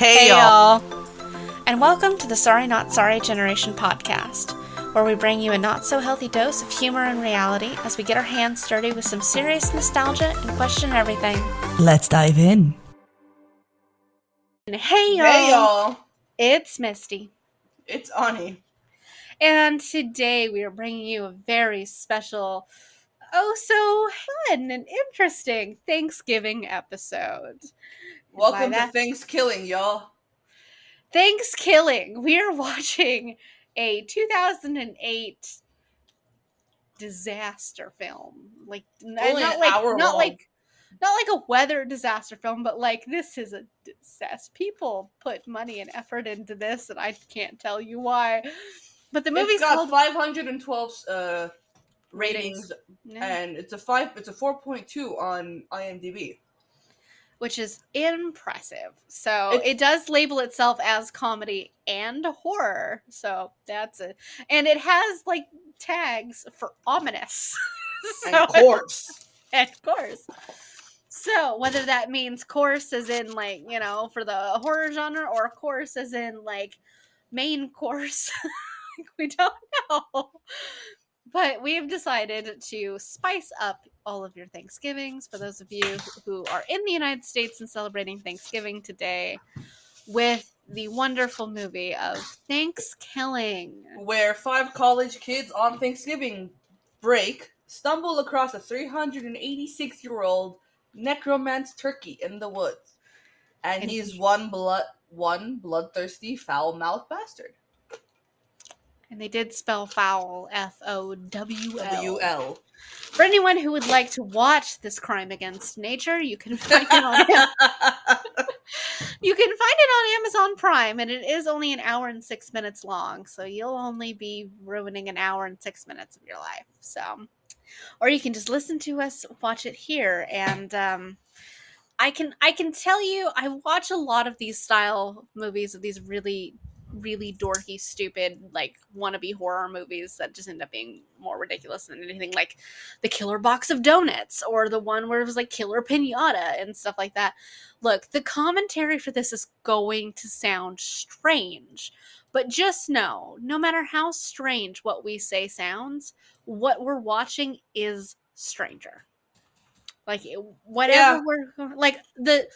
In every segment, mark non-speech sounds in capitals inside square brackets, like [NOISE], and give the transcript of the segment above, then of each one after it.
Hey, y'all. And welcome to the Sorry Not Sorry Generation podcast, where we bring you a not so healthy dose of humor and reality as we get our hands dirty with some serious nostalgia and question everything. Let's dive in. Hey, y'all. Hey y'all, It's Misty. it's Ani. And today we are bringing you a very special, oh so fun and interesting Thanksgiving episode. Welcome that- to Thanksgiving, y'all. Thanksgiving. We are watching a 2008 disaster film. Like Only not like not long. like not like a weather disaster film, but like this is a disaster. People put money and effort into this, and I can't tell you why. But the movie's it's got called 512 uh, ratings, Yeah. and it's a five. It's a 4.2 on IMDb. Which is impressive. So It- it does label itself as comedy and horror. So that's it. And it has like tags for ominous. [LAUGHS] And so, course, of [LAUGHS] course. So whether that means course as in like, you know, for the horror genre or course as in like main course, [LAUGHS] we don't know. But we have decided to spice up all of your Thanksgivings for those of you who are in the United States and celebrating Thanksgiving today with the wonderful movie of Thanksgiving. where five college kids on ThanksKilling break stumble across a 386 year old necromance turkey in the woods, and, And he's he- one blood, one bloodthirsty, foul mouthed bastard. And they did spell foul F O W W L. For anyone who would like to watch this crime against nature, you can find it on [LAUGHS] you can find it on Amazon Prime, and it is only an hour and six minutes long. So you'll only be ruining an hour and six minutes of your life. So, or you can just listen to us watch it here, and um, I can I can tell you I watch a lot of these style movies of these really really dorky stupid like wannabe horror movies that just end up being more ridiculous than anything like the killer box of donuts or the one where it was like killer pinata and stuff like that look the commentary for this is going to sound strange but just know no matter how strange what we say sounds what we're watching is stranger like whatever Yeah. we're like the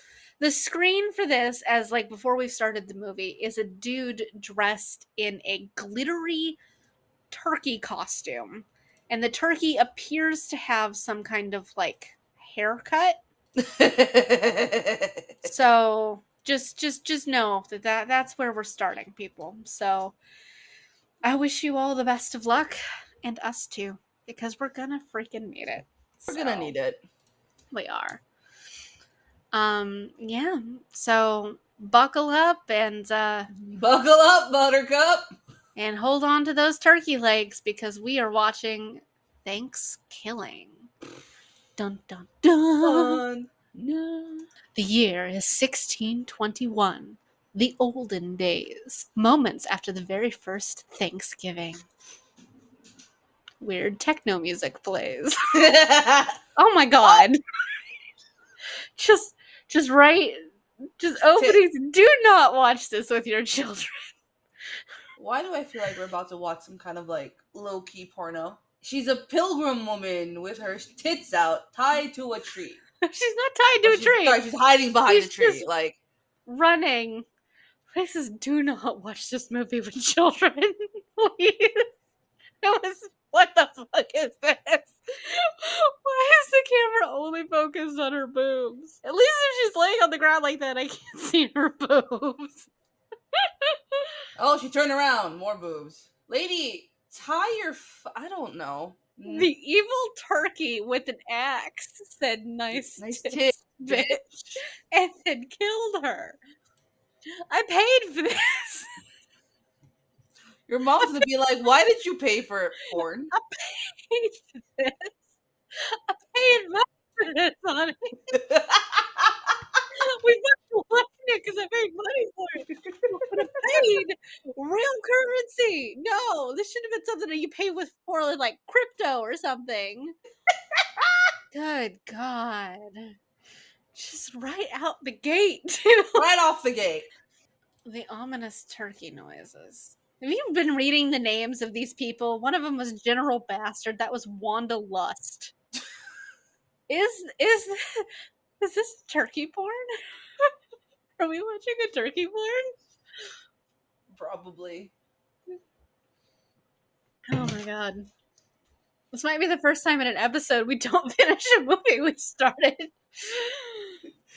the screen for this as like before we started the movie is a dude dressed in a glittery turkey costume and the turkey appears to have some kind of like haircut. [LAUGHS] So just just just know that, that that's where we're starting people. So i wish you all the best of luck and us too because we're gonna freaking need it. We're gonna need it. we are um yeah so buckle up and uh Buckle up, Buttercup. and hold on to those turkey legs because we are watching Thanksgiving. Dun dun dun. No. The year is 1621, the olden days, moments after the very first ThanksKilling. Weird techno music plays. [LAUGHS] Oh my god. [LAUGHS] just just write just openings. Do not watch this with your children. [LAUGHS] Why do I feel like we're about to watch some kind of like low key porno? She's a pilgrim woman with her tits out, tied to a tree. She's not tied to Or a she's- tree. sorry, she's hiding behind She's a tree. Like running. Places do not watch this movie with [LAUGHS] children. [LAUGHS] Please. It was what the fuck is this? Why is the camera only focused on her boobs? At least if she's laying on the ground like that, I can't see her [LAUGHS] boobs. oh, she turned around, more boobs. Lady, tie your. F- I don't know. Mm, The evil turkey with an axe said nice, nice tits, tits, bitch, bitch. and then killed her. I paid for this. [LAUGHS] Your mom's gonna be like, "Why did you pay for porn?" [LAUGHS] I paid for this. I paid money for this, honey. [LAUGHS] We got watching it because I paid money for it. But I paid real currency. No, this should have been something that you pay with for like crypto or something. Good God. Just right out the gate. [LAUGHS] right off the gate. The ominous turkey noises. Have you been reading the names of these people? One of them was General Bastard. That was Wanda Lust. [LAUGHS] is is is this turkey porn? [LAUGHS] Are we watching a turkey porn? Probably. Oh my god. This might be the first time in an episode we don't [LAUGHS] finish a movie we started.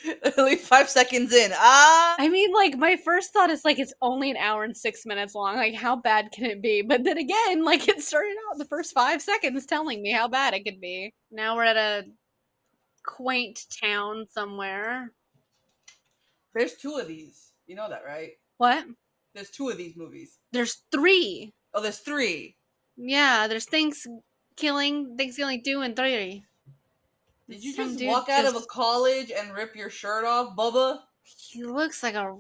[LAUGHS] Only five seconds in. Ah. I mean, like, my first thought is like it's only an hour and six minutes long. Like, how bad can it be? But then again, [LAUGHS] like, it started out the first five seconds telling me how bad it could be. Now we're at a quaint town somewhere. There's two of these. You know that, right? What? There's two of these movies. There's three. Oh, there's three. Yeah, there's things killing, Thanksgiving two and three. Did you Some just walk out of a college and rip your shirt off, Bubba? He looks like a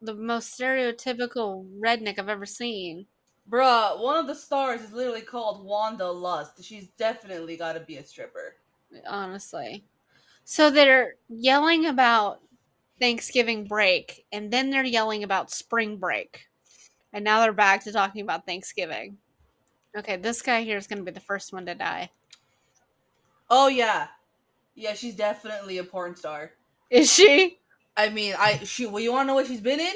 the most stereotypical redneck I've ever seen. Bruh, one of the stars is literally called Wanda Lust. She's definitely got to be a stripper. honestly. So they're yelling about Thanksgiving break, and then they're yelling about spring break. And now they're back to talking about Thanksgiving. Okay, this guy here is going to be the first one to die. Oh yeah, yeah, she's definitely a porn star. Is she? I mean, I she. Well, you want to know what she's been in?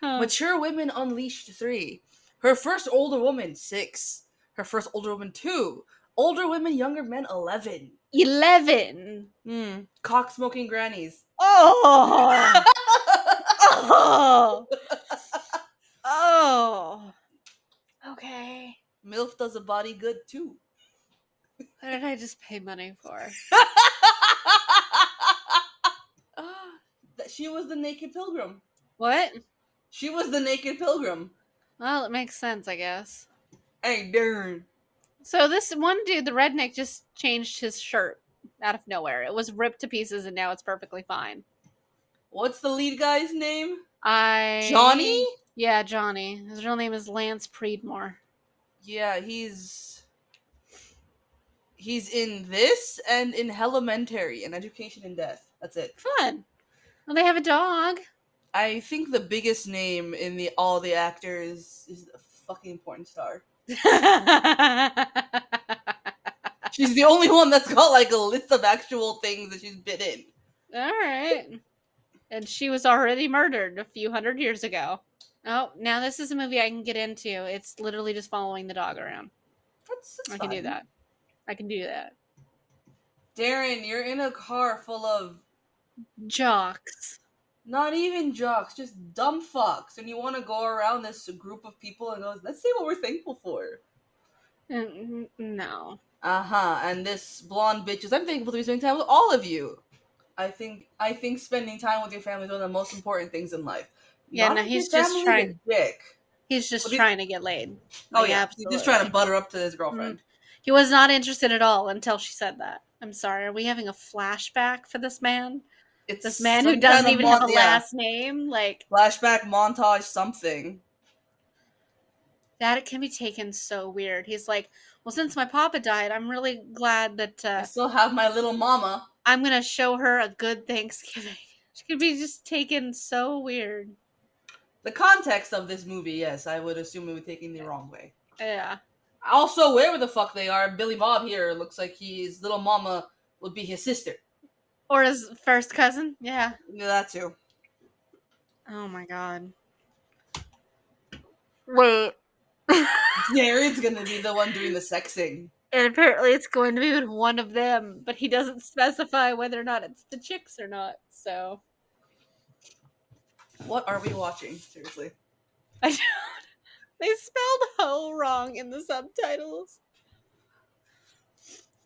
Huh. Mature Women Unleashed three. Her first older woman six. Her first older woman two. Older women, younger men eleven. 11. Hmm. Cock smoking grannies. Oh! oh! [LAUGHS] Oh! Okay. Milf does a body good too. What did I just pay money for? [LAUGHS] That she was the naked pilgrim. What? She was the naked pilgrim. Well, it makes sense, I guess. Hey, darn. So this one dude, the redneck, just changed his shirt out of nowhere. It was ripped to pieces, and now it's perfectly fine. What's the lead guy's name? I Johnny? Yeah, Johnny. His real name is Lance Predmore. Yeah, he's he's in this and in Elementary and Education in Death. That's it. Fun. Well, they have a dog. I think the biggest name in the all the actors is a fucking porn star. [LAUGHS] She's the only one that's got like a list of actual things that she's been in. All right. And she was already murdered a few hundred years ago. Oh, now this is a movie I can get into. It's literally just following the dog around. That's, that's I can do that. I can do that. Darren, you're in a car full of Jocks. not even jocks, just dumb fucks, and you want to go around this group of people and go, let's see what we're thankful for. Mm, No. Uh huh. And this blonde bitch is, I'm thankful to be spending time with all of you. I think I think spending time with your family is one of the most important things in life. Yeah, Not no, he's just trying- Dick. He's just Well, trying to get laid. Oh Like, yeah, he's just trying to butter up to his girlfriend. He was not interested at all until she said that. I'm sorry. Are we having a flashback for this man? It's This man who doesn't even mon- have a yeah, last name? Like, flashback montage something. that it can be taken so weird. He's like, well, since my papa died, I'm really glad that I uh, still have my little mama. I'm going to show her a good Thanksgiving. [LAUGHS] She could be just taken so weird. The context of this movie, yes, I would assume it would be taken the wrong way. Yeah. Also, wherever the fuck they are, Billy Bob here looks like his little mama would be his sister. Or his first cousin. Yeah. Yeah, that too. Oh my god. Wait. [LAUGHS] Darren's gonna be the one doing the sexing. And apparently it's going to be with one of them, but he doesn't specify whether or not it's the chicks or not. So What are we watching? Seriously. I don't. [LAUGHS] They spelled hoe wrong in the subtitles.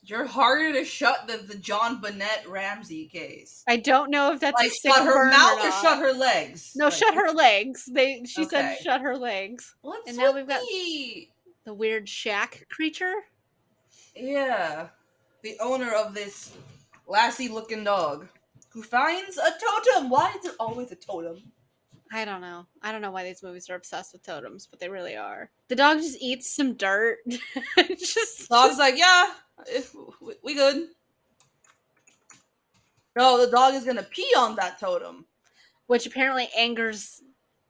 You're harder to shut than the JonBenét Ramsey case. I don't know if that's like a shut her mouth or, or, shut her legs. No, Like, shut her legs. They she Okay. said shut her legs. What's and now we've got- the- The weird shack creature. Yeah. The owner of this lassie looking dog who finds a totem. Why is it always a totem? I don't know. I don't know why these movies are obsessed with totems, but they really are. The dog just eats some dirt. [LAUGHS] just Dog's like, yeah, if- we- we good. No, the dog is gonna pee on that totem. which apparently angers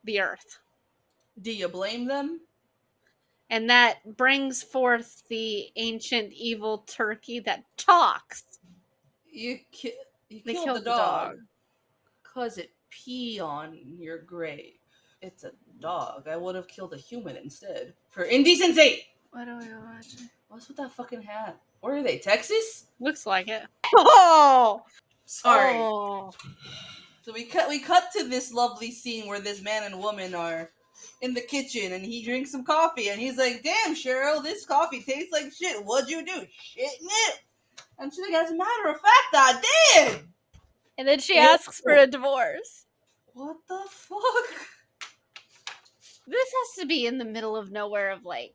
the earth. Do you blame them? And that brings forth the ancient evil turkey that talks. You, ki- you They killed, killed the the dog dog. because it pee on your grave. It's a dog. I would have killed a human instead for indecency. What do I watch? What's with that fucking hat? Where are they? Texas? Looks like it. Oh, Sorry. Oh. So we cut we cut to this lovely scene where this man and woman are in the kitchen and he drinks some coffee and he's like, "Damn, Cheryl, this coffee tastes like shit. What'd you do? Shit in it." And she's like, "As a matter of fact, I did." And then she Ew. asks for a divorce. What the fuck? This has to be in the middle of nowhere of like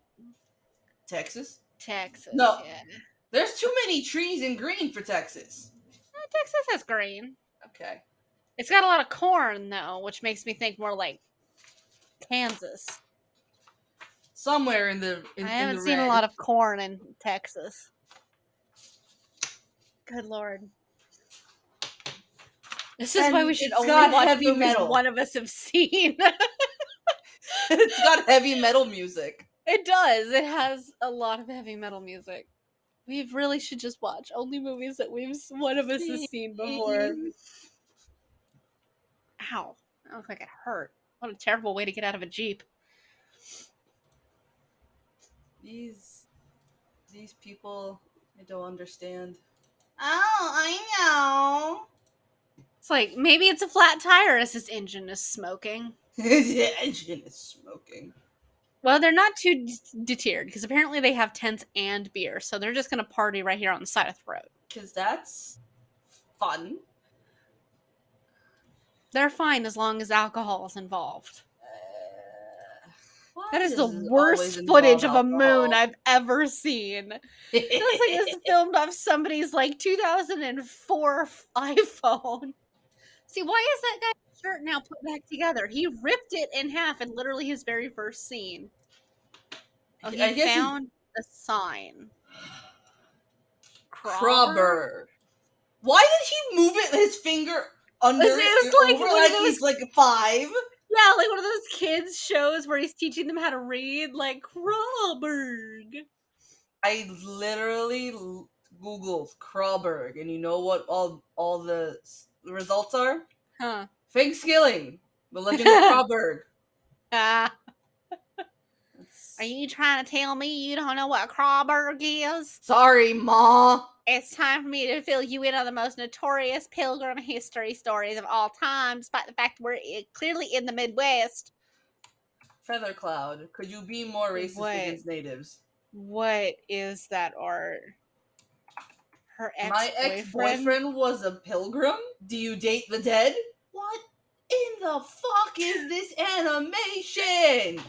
Texas? Texas. No. Yeah. There's too many trees in green for Texas. Eh, Texas has green. Okay. It's got a lot of corn though, which makes me think more like Kansas. Somewhere in the in, I haven't seen a lot of corn in Texas. Good lord. This is why we should only watch heavy movies metal. one of us have seen. [LAUGHS] it's got heavy metal music. it does. It has a lot of heavy metal music. We really should just watch only movies that we've one of us has seen before. Ow. That looked like it hurt. What a terrible way to get out of a Jeep. These these people I don't understand. Oh, I know. It's like maybe it's a flat tire as his engine is smoking. [LAUGHS] the engine is smoking. Well, they're not too d- deterred because apparently they have tents and beer, so they're just gonna party right here on the side of the road. Cause that's fun. They're fine as long as alcohol is involved. Uh, That is the does worst footage of a moon? I've ever seen. [LAUGHS] It looks like it's filmed off somebody's like 2004 f- [LAUGHS] iPhone. See, why is that guy's shirt now put back together? He ripped it in half in literally his very first scene. Oh, he I guess he- found a sign. Crobber. Why did he move it his finger under it? it like over like he's like five? Yeah, like one of those kids shows where he's teaching them how to read, like Kralberg. I literally googled Kralberg, and you know what all all the s- results are? Huh. Fink Skilling, the Legend of [LAUGHS] Kralberg. Ah. Are you trying to tell me you don't know what Kralberg is? Sorry, Ma. It's time for me to fill you in on the most notorious pilgrim history stories of all time, despite the fact we're clearly in the Midwest. Feather Cloud, could you be more racist What? against natives? What is that art? Her ex My ex-boyfriend was a pilgrim. Do you date the dead? What in the fuck is this animation?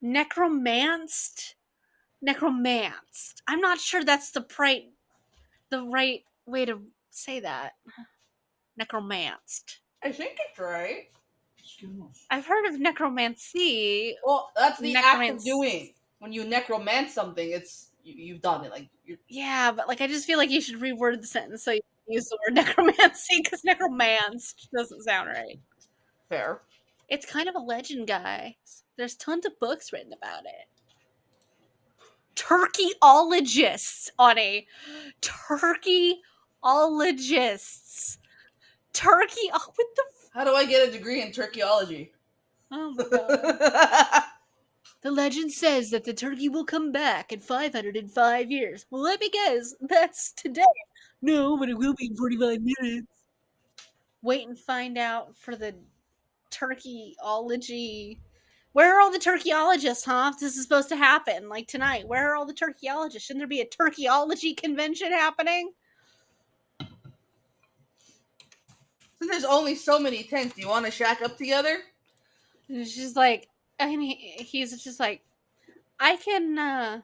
necromanced necromanced i'm not sure that's the right the right way to say that necromanced I think it's right. i've heard of necromancy Well, that's the act of doing. When you necromance something, it's you, you've done it. Like you're yeah but like i just feel like you should reword the sentence so you use the word [LAUGHS] necromancy because necromanced doesn't sound right fair. it's kind of a legend guys there's tons of books written about it turkeyologists on a turkeyologists turkey [LAUGHS] oh what the f- How do I get a degree in turkeyology? oh my [LAUGHS] god the legend says that the turkey will come back in 505 years. Well let me guess [LAUGHS] that's today. No but it will be in 45 minutes. Wait and find out for the turkeyology. Where are all the turkeyologists huh? If this is supposed to happen like tonight. Where are all the turkeyologists? Shouldn't there be a turkeyology convention happening? Since there's only so many tents, do you want to shack up together? And she's like, Mean, he- he's just like, I can, uh,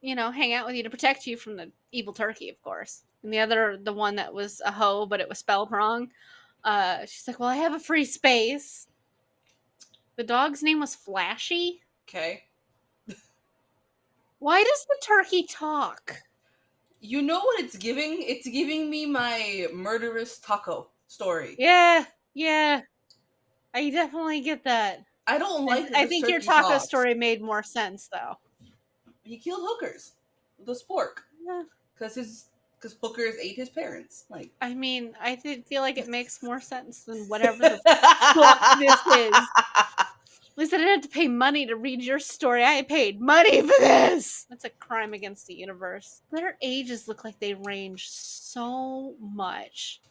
you know, hang out with you to protect you from the evil turkey, of course. And the other, the one that was a hoe, but it was spelled wrong. Uh, she's like, well, I have a free space. The dog's name was Flashy. Okay. [LAUGHS] Why does the turkey talk? You know what it's giving? It's giving me my murderous taco story. Yeah, yeah. I definitely get that. I don't like. that I think your taco talks. story made more sense though. He killed hookers the spork Yeah. because his because hookers ate his parents. Like I mean, I feel like it makes more sense than [LAUGHS] whatever the fuck this is. At least I didn't have to pay money to read your story. I paid money for this. That's a crime against the universe. Their ages look like they range so much.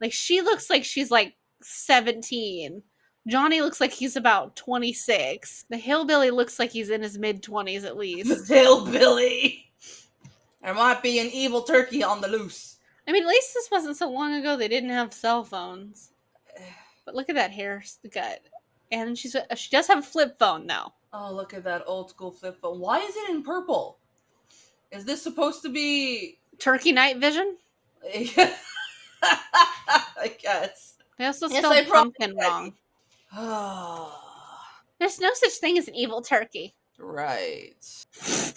Like she looks like she's like 17. Johnny looks like he's about 26. The hillbilly looks like he's in his mid 20s at [LAUGHS] least. Hillbilly. There might be an evil turkey on the loose. I mean, at least this wasn't so long ago they didn't have cell phones. [SIGHS] But look at that hair gut. And she's uh, she does have a flip phone though. Oh, look at that old school flip phone. Why is it in purple? Is this supposed to be? Turkey night vision. [LAUGHS] I guess. They also Yes, spelled pumpkin did. wrong. [SIGHS] There's no such thing as an evil turkey. right. [LAUGHS] she's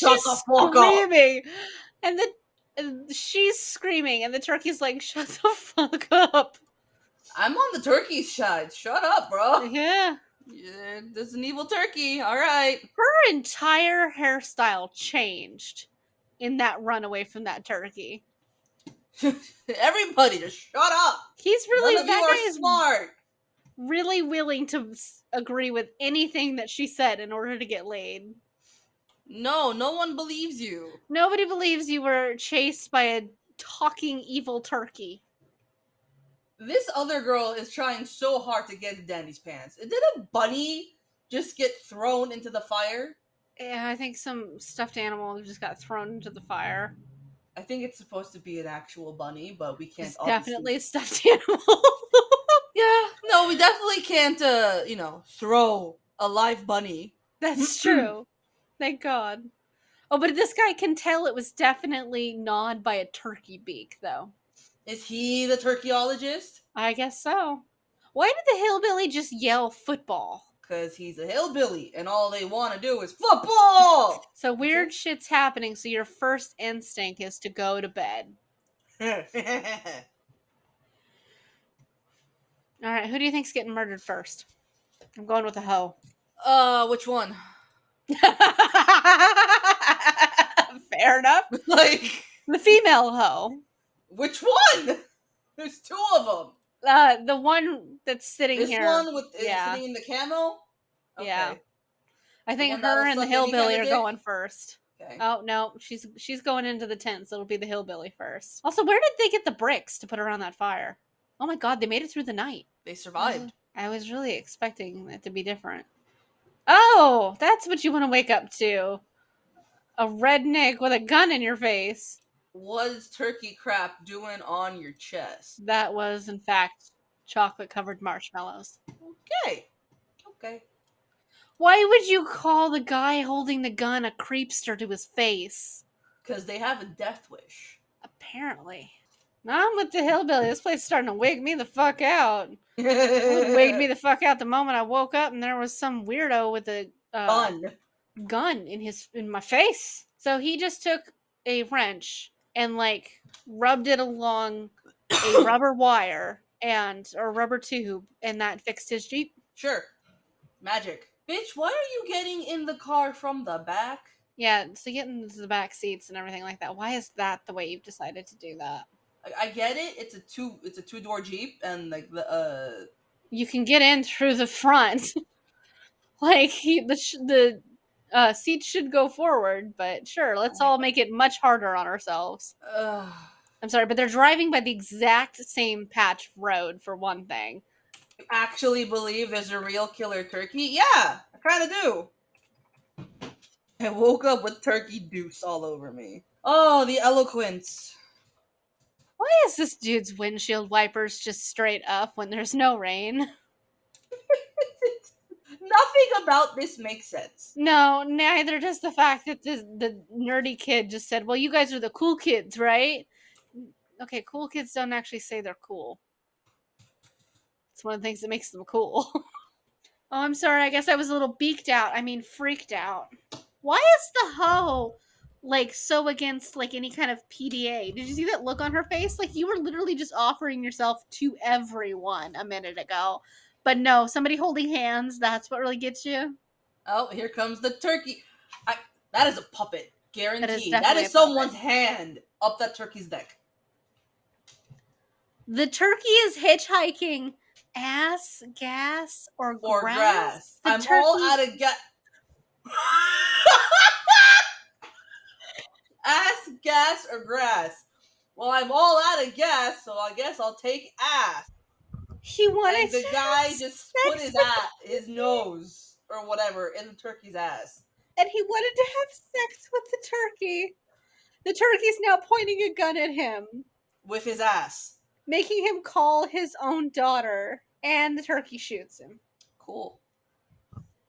the fuck up. screaming, and the and she's screaming, and the turkey's like, "Shut the fuck up!" I'm on the turkey's side. Shut up, bro. Yeah, Yeah, there's an evil turkey. All right. her entire hairstyle changed in that runaway from that turkey. [LAUGHS] Everybody, just shut up. He's really None that guy is smart. Really willing to agree with anything that she said in order to get laid. No, no one believes you. Nobody believes you were chased by a talking evil turkey. This other girl is trying so hard to get in Danny's pants. Did a bunny just get thrown into the fire? Yeah, I think some stuffed animal just got thrown into the fire. I think it's supposed to be an actual bunny, but we can't. It's obviously- definitely a stuffed [LAUGHS] animal. Yeah, no, we definitely can't. uh You know, throw a live bunny. That's true. Thank God. Oh, but this guy can tell it was definitely gnawed by a turkey beak, though. Is he the turkeyologist? I guess so. Why did the hillbilly just yell football? Because he's a hillbilly, and all they want to do is football. [LAUGHS] So weird shit's happening, so your first instinct is to go to bed. [LAUGHS] All right, who do you think's getting murdered first? I'm going with the hoe. uh, which one? [LAUGHS] Fair enough. [LAUGHS] like, The female hoe. which one? There's two of them. Uh, the one that's sitting This here. one with yeah. sitting in the camo. Yeah. I think her and the hillbilly are going first. Okay. Oh no, she's she's going into the tent, so it'll be the hillbilly first. Also, where did they get the bricks to put around that fire? Oh my god, they made it through the night. They mm-hmm. survived. I was really expecting it to be different. Oh, that's what you want to wake up to. A redneck with a gun in your face. What is turkey crap doing on your chest? That was, in fact, chocolate covered marshmallows. Okay. Okay. Why would you call the guy holding the gun a creepster to his face? Because they have a death wish. Apparently. I'm with the hillbilly. This place is starting to wig me the fuck out. It wigged me [LAUGHS] the fuck out the moment I woke up and there was some weirdo with a uh, Fun. gun in his in my face. So he just took a wrench and like rubbed it along a [COUGHS] rubber wire and or rubber tube and that fixed his Jeep. Sure. Magic. Bitch, why are you getting in the car from the back? Yeah, so getting into the back seats and everything like that. Why is that the way you've decided to do that? I, get it. It's a two. It's a two door Jeep, and like the uh. You can get in through the front. [LAUGHS] like he, the the uh, seats should go forward, but sure, let's all make it much harder on ourselves. uh I'm sorry, but they're driving by the exact same patch road for one thing. actually believe there's a real killer turkey? Yeah, I kind of do. I woke up with turkey deuce all over me. Oh, the eloquence. Why is this dude's windshield wipers just straight up when there's no rain? [LAUGHS] Nothing about this makes sense. No, neither does the fact that the the nerdy kid just said, "Well, you guys are the cool kids, right?" Okay, cool kids don't actually say they're cool. It's one of the things that makes them cool. [LAUGHS] oh, I'm sorry. I guess I was a little beaked out. I mean, freaked out. Why is the hoe like so against like any kind of PDA. Did you see that look on her face? Like you were literally just offering yourself to everyone a minute ago. But no, somebody holding hands, that's what really gets you. Oh, here comes the turkey. I, that is a puppet, guaranteed. that is a someone's hand up that turkey's neck. The turkey is hitchhiking ass, gas, or, Or grass. I'm all out of gas. Ass, gas, or grass. Well, I'm all out of gas, so I guess I'll take ass. He wanted And the to guy just put his ass, his nose or whatever in the turkey's ass. and he wanted to have sex with the turkey. The turkey's now pointing a gun at him, with his ass. making him call his own daughter, and the turkey shoots him. Cool.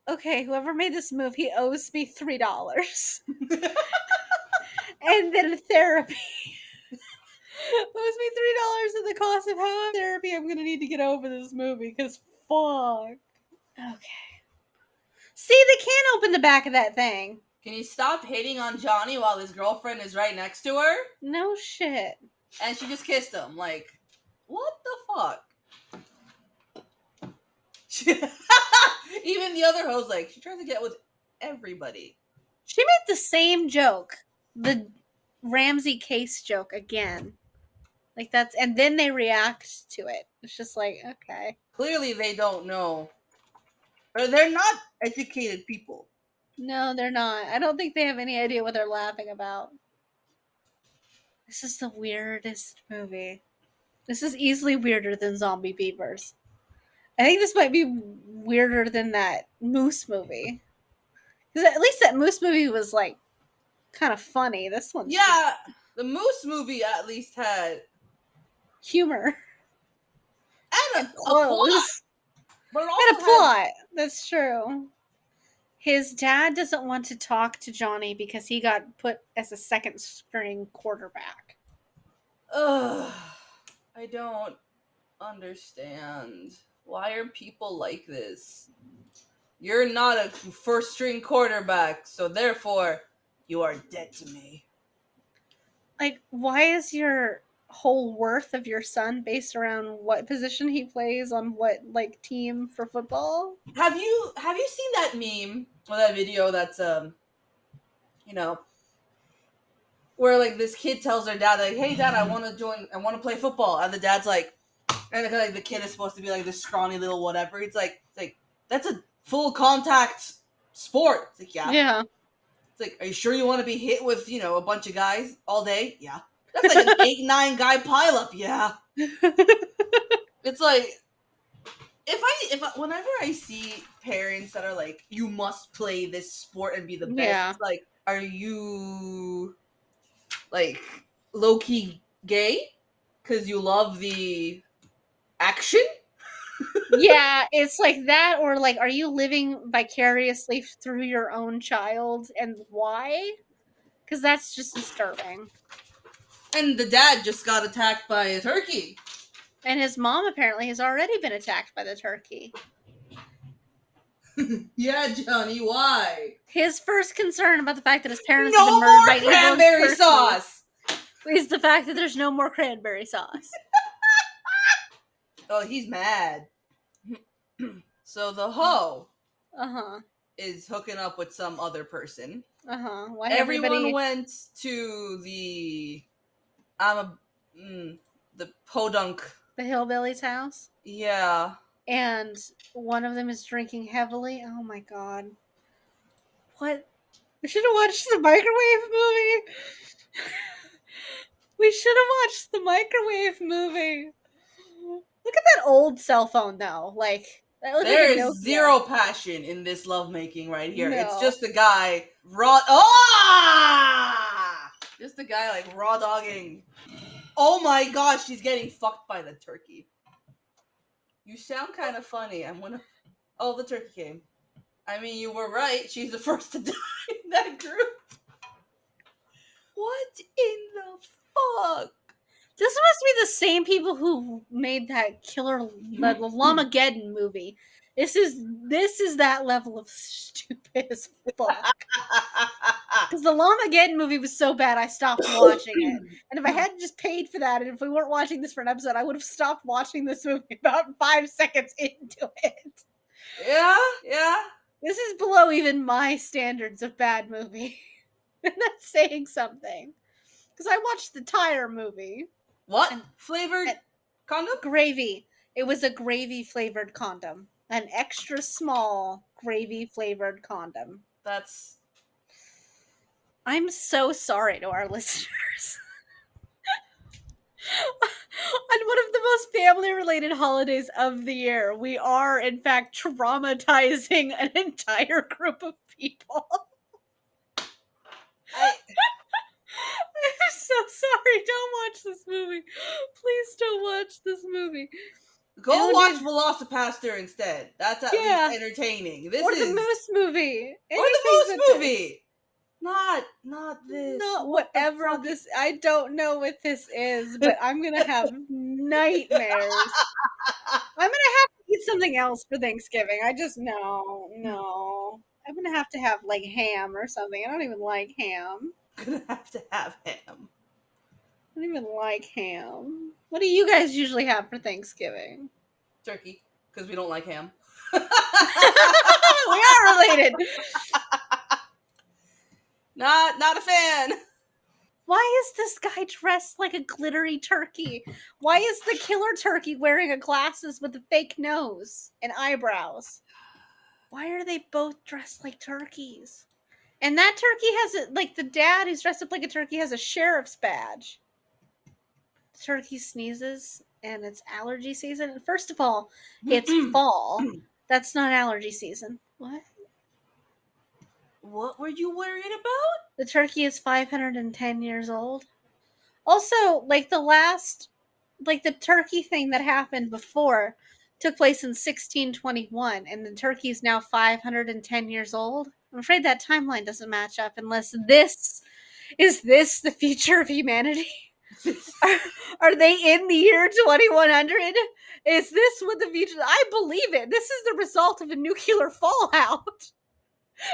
Okay, whoever made this move, he owes me three dollars. [LAUGHS] and then therapy. [LAUGHS] owes me three dollars in the cost of how therapy I'm gonna need to get over this movie, because fuck. Okay. See, they can't open the back of that thing. Can you stop hating on Johnny while his girlfriend is right next to her? No shit. And she just kissed him. Like, what the fuck? [LAUGHS] Even the other host, like, she tries to get with everybody. She made the same joke, the Ramsey case joke again. Like that's, and then they react to it. It's just like, okay, Clearly, they don't know. Or they're not educated people. no, they're not. I don't think they have any idea what they're laughing about. This is the weirdest movie. This is easily weirder than Zombie Beavers. I think this might be weirder than that Moose movie. Because at least that Moose movie was like kind of funny. This one's just Yeah, the Moose movie at least had humor and a, a plot, but and a also had- plot. That's true. His dad doesn't want to talk to Johnny because he got put as a second string quarterback. Ugh, I don't understand. Why are people like this? You're not a first string quarterback, so therefore you are dead to me. Like, why is your whole worth of your son based around what position he plays on what like team for football? Have you have you seen that meme or that video that's um you know where like this kid tells their dad like, "Hey dad, I [LAUGHS] want to join I want to play football." And the dad's like and like the kid is supposed to be like this scrawny little whatever. It's like it's like that's a full contact sport. It's like, yeah. Yeah. It's like, are you sure you want to be hit with, you know, a bunch of guys all day? Yeah. That's like an eight, [LAUGHS] nine guy pileup. Yeah. It's like, if I, if I, whenever I see parents that are like, you must play this sport and be the best, Yeah. it's like, are you like low key gay? Because you love the action? Yeah, it's like that, or like, are you living vicariously through your own child, and why? Because that's just disturbing. And the dad just got attacked by a turkey. And his mom apparently has already been attacked by the turkey. [LAUGHS] yeah, Johnny, why? His first concern about the fact that his parents No have been murdered by cranberry sauce. is the fact that there's no more cranberry sauce. Oh, he's mad. [CLEARS THROAT] so the hoe Uh huh. is hooking up with some other person. Uh huh. Why Everyone everybody? went to the I'm a mm, the podunk. the hillbilly's house, Yeah. and one of them is drinking heavily. Oh my god! What? We should have watched the microwave movie. [LAUGHS] we should have watched the microwave movie. Look at that old cell phone, though. Like There like is zero passion in this lovemaking right here. It's just a guy raw oh! Just a guy like raw dogging. Oh my gosh, she's getting fucked by the turkey. You sound kind of funny. I'm gonna. Oh, the turkey came. I mean, you were right. She's the [LAUGHS] first to die in that group. What in the fuck? This must be the same people who made that killer the mm-hmm. Llamageddon movie. This is this is that level of stupid as [LAUGHS] fuck. [LAUGHS] Because the Llamageddon movie was so bad, I stopped [COUGHS] watching it. And if I hadn't just paid for that, and if we weren't watching this for an episode, I would have stopped watching this movie [LAUGHS] about five seconds into it. yeah, yeah. This is below even my standards of bad movie. and that's saying something. Because I watched the tire movie. What And- flavored and- condom? Gravy. It was a gravy flavored condom. An extra small gravy flavored condom. That's I'm so sorry to our [LAUGHS] listeners. On one of the most family related holidays of the year, we are, in fact, traumatizing an entire group of people. I, I'm so sorry. Don't watch this movie. Please don't watch this movie. go watch Velocipastor instead. That's at Yeah. least entertaining. This or is the Moose movie. or the Moose movie. Not not this. Not What whatever this. I don't know what this is, but I'm gonna have [LAUGHS] nightmares. I'm gonna have to eat something else for Thanksgiving. I just no, no. I'm gonna have to have like ham or something. I don't even like ham. Gonna have to have him. I don't even like ham. What do you guys usually have for Thanksgiving? Turkey, because we don't like ham. [LAUGHS] we are related. [LAUGHS] Not not a fan. Why is this guy dressed like a glittery turkey? Why is the killer turkey wearing a glasses with a fake nose and eyebrows? Why are they both dressed like turkeys? And that turkey has a like the dad who's dressed up like a turkey has a sheriff's badge. The turkey sneezes and it's allergy season. And first of all, it's fall. Mm. That's not allergy season. What? What were you worried about? The turkey is 510 years old. Also, like the last, like the turkey thing that happened before took place in 1621, and the turkey is now 510 years old. I'm afraid that timeline doesn't match up unless this is this the future of humanity? [LAUGHS] are, are they in the year 2100? Is this what the future? I believe it. This is the result of a nuclear fallout. [LAUGHS]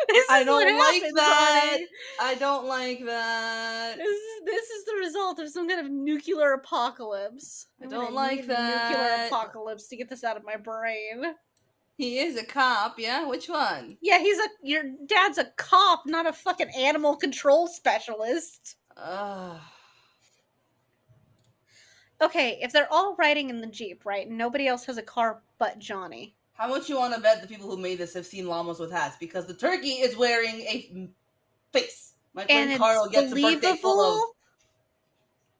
This I is what don't like that. I don't like that. This is, this is the result of some kind of nuclear apocalypse. I don't like that. Nuclear apocalypse to get this out of my brain. He is a cop, yeah? Which one? Yeah, he's a your dad's a cop, not a fucking animal control specialist. Ugh. Okay, if they're all riding in the jeep, right? and Nobody else has a car but Johnny. How much you want to bet the people who made this have seen llamas with hats? Because the turkey is wearing a face. My friend And Carl gets a birthday full of.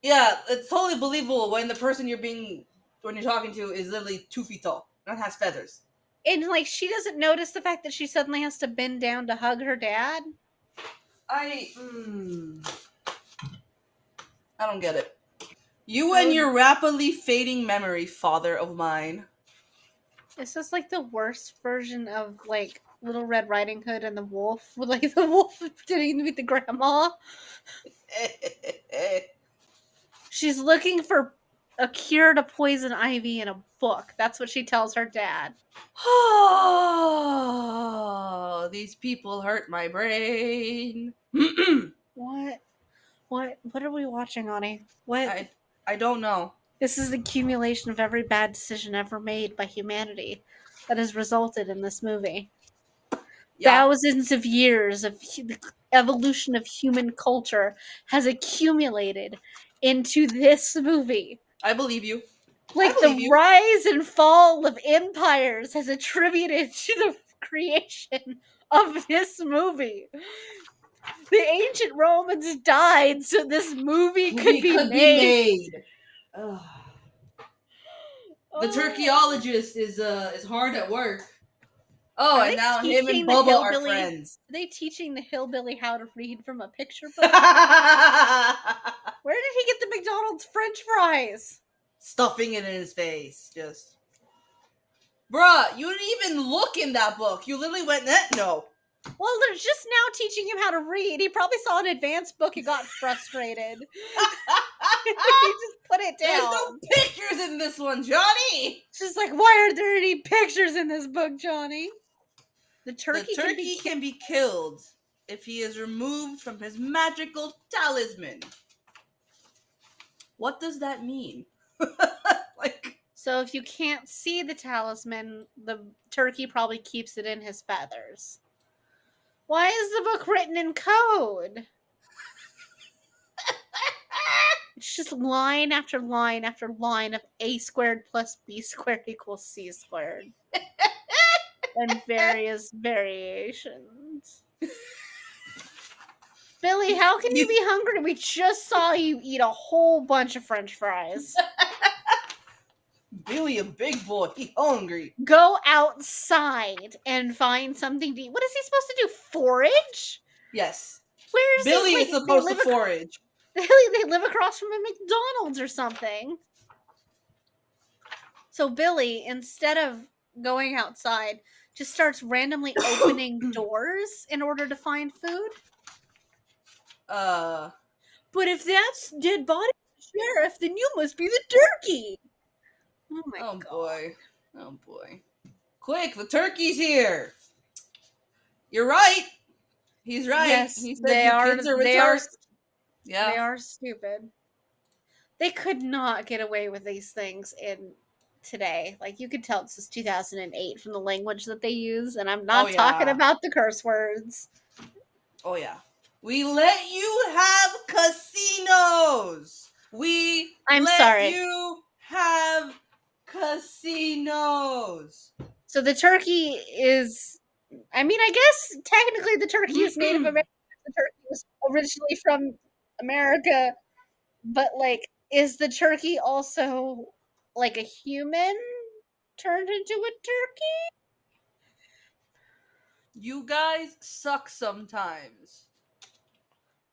Yeah, it's totally believable when the person you're being when you're talking to is literally two feet tall and has feathers. And like she doesn't notice the fact that she suddenly has to bend down to hug her dad. I. Mm, I don't get it. You and your rapidly fading memory, father of mine. This Is like the worst version of like Little Red Riding Hood and the wolf? With [LAUGHS] like the wolf pretending to be the grandma. [LAUGHS] She's looking for a cure to poison ivy in a book. That's what she tells her dad. oh, [SIGHS] these people hurt my brain. [CLEARS THROAT] What? What? What are we watching, Ani? What? I I don't know. This is the accumulation of every bad decision ever made by humanity that has resulted in this movie. Yeah, Thousands of years of the evolution of human culture has accumulated into this movie. I believe you. Like believe the you. rise and fall of empires has attributed to the creation of this movie. The ancient Romans died so this movie could, be, made. made. The Oh. turkeyologist is uh is hard at work. Oh, Are and now him and Bubba are friends. Are they teaching the hillbilly how to read from a picture [LAUGHS] book? Where did he get the McDonald's French fries? Stuffing it in his face, just. Bruh, you didn't even look in that book. You literally went, eh, no. Well, they're just now teaching him how to read. He probably saw an advanced book and got frustrated. [LAUGHS] he just put it down. There's no pictures in this one, Johnny. She's like, why are there any pictures in this book, Johnny? The turkey, the can be can be killed if he is removed from his magical talisman. What does that mean? [LAUGHS] like, So if you can't see the talisman, the turkey probably keeps it in his feathers. Why is the book written in code? [LAUGHS] It's just line after line after line of a squared plus b squared equals c squared. [LAUGHS] and various variations. Billy, how can you be hungry? We just saw you eat a whole bunch of french fries. [LAUGHS] Billy, a big boy, he hungry. Go outside and find something to eat. What is he supposed to do? Forage? Yes, Where is Billy he? is supposed to ac- forage. [LAUGHS] Billy, they live across from a McDonald's or something. So Billy, instead of going outside, just starts randomly [COUGHS] opening doors in order to find food. Uh, But if that's dead body sheriff, then you must be the turkey. Oh my god. oh god. boy, oh boy. Quick, the turkey's here. You're right. He's right. Yes, he said they the are. kids are They are. Yeah. They are stupid. They could not get away with these things in today. Like you could tell this is 2008 from the language that they use, and I'm not Oh, talking about the curse words. Oh yeah. We let you have casinos. We I'm let sorry. you have casinos. So the turkey is. I mean, I guess technically the turkey is Native American. The turkey was originally from America, but like, is the turkey also like a human turned into a turkey? You guys suck sometimes.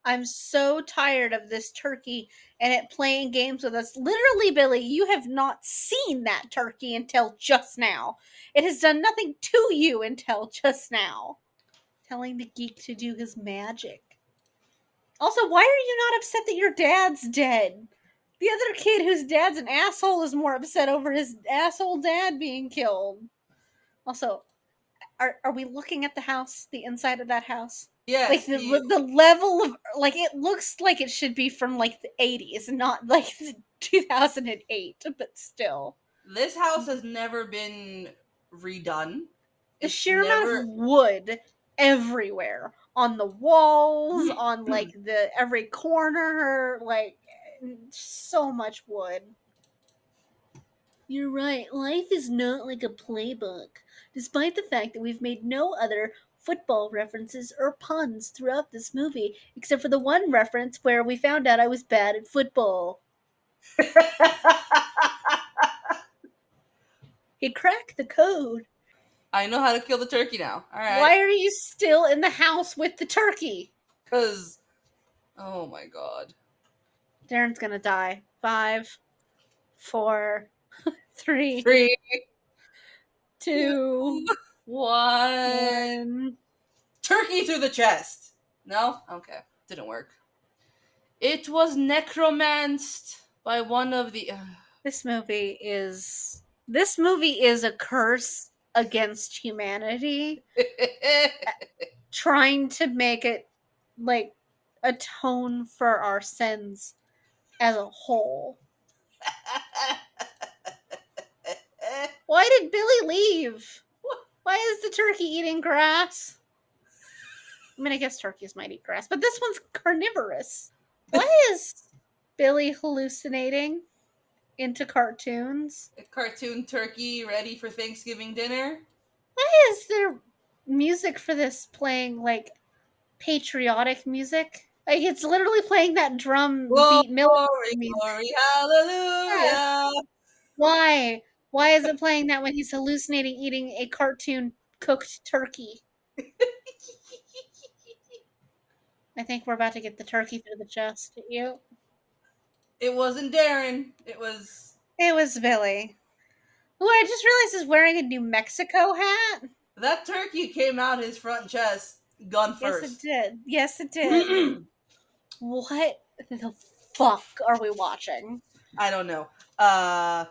I'm so tired of this turkey and it playing games with us. Literally, Billy, you have not seen that turkey until just now. It has done nothing to you until just now. Telling the geek to do his magic. Also, why are you not upset that your dad's dead? The other kid whose dad's an asshole is more upset over his asshole dad being killed. Also, are, are we looking at the house, the inside of that house? Yes. like the, you- the level of like it looks like it should be from like the 80s not [LAUGHS] like 2008 but still. This house has never been redone. the It's sheer never- amount of wood everywhere. On the walls mm-hmm. on like [CLEARS THROAT] the every corner like so much wood. You're right. Life is not like a playbook. Despite the fact that we've made no other football references or puns throughout this movie except for the one reference where we found out i was bad at football [LAUGHS] he cracked the code I know how to kill the turkey now. All right. why are you still in the house with the turkey Because, oh my god. darren's gonna die five four [LAUGHS] three Three, two [LAUGHS] one. Turkey through the chest. No? Okay. Didn't work. It was necromanced by one of the. Uh, this movie is this movie is a curse against humanity [LAUGHS] trying to make it like atone for our sins as a whole [LAUGHS] why did billy leave why is the turkey eating grass i mean i guess turkeys might eat grass but this one's carnivorous why [LAUGHS] is billy hallucinating into cartoons A cartoon turkey ready for Thanksgiving dinner. why is there music for this playing like patriotic music like it's literally playing that drum Glory, beat military music. glory, hallelujah. why why is it playing that when he's hallucinating eating a cartoon cooked turkey [LAUGHS] i think we're about to get the turkey through the chest you It wasn't Darren. It was. it was billy who i just realized is wearing a new mexico hat That turkey came out his front chest, gun first. yes it did yes it did [CLEARS THROAT] what the fuck are we watching? I don't know. Uh,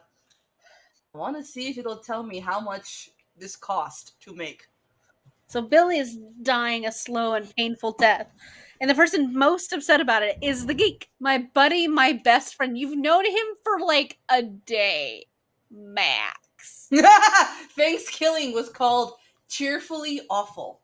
I want to see if it'll tell me how much this cost to make. So Billy is dying a slow and painful death. And the person most upset about it is the geek. My buddy, my best friend. You've known him for like a day max. [LAUGHS] ThanksKilling was called Cheerfully Awful.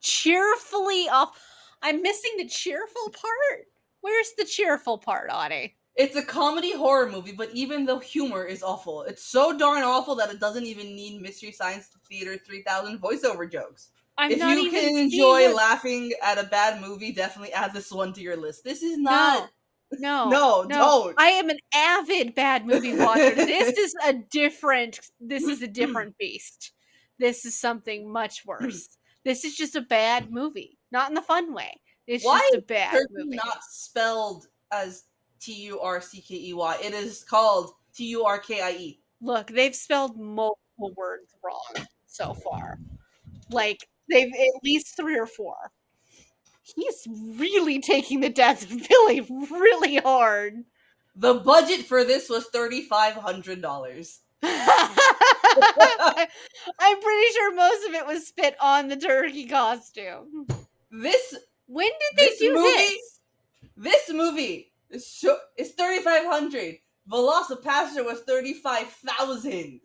Cheerfully awful. I'm missing the cheerful part. Where's the cheerful part, Audie? It's a comedy horror movie, but even the humor is awful. It's so darn awful that it doesn't even need Mystery Science Theater 3000 voiceover jokes. I'm if you can enjoy what- laughing at a bad movie, definitely add this one to your list. This is not. [LAUGHS] No, No, don't. I am an avid bad movie watcher. this [LAUGHS] is a different. This is a different [CLEARS THROAT] beast. This is something much [CLEARS THROAT] worse. This is just a bad movie, not in the fun way. It's Why just a bad movie. not spelled as T U R C K E Y. It is called T U R K I E. Look, they've spelled multiple words wrong so far. Like they've at least three or four. He's really taking the death of Billy really hard. The budget for this was thirty five hundred dollars. [LAUGHS] I'm pretty sure most of it was spit on the turkey costume. This When did they do movie- this? this movie is so it's thirty five hundred. Velocipastor was thirty five thousand.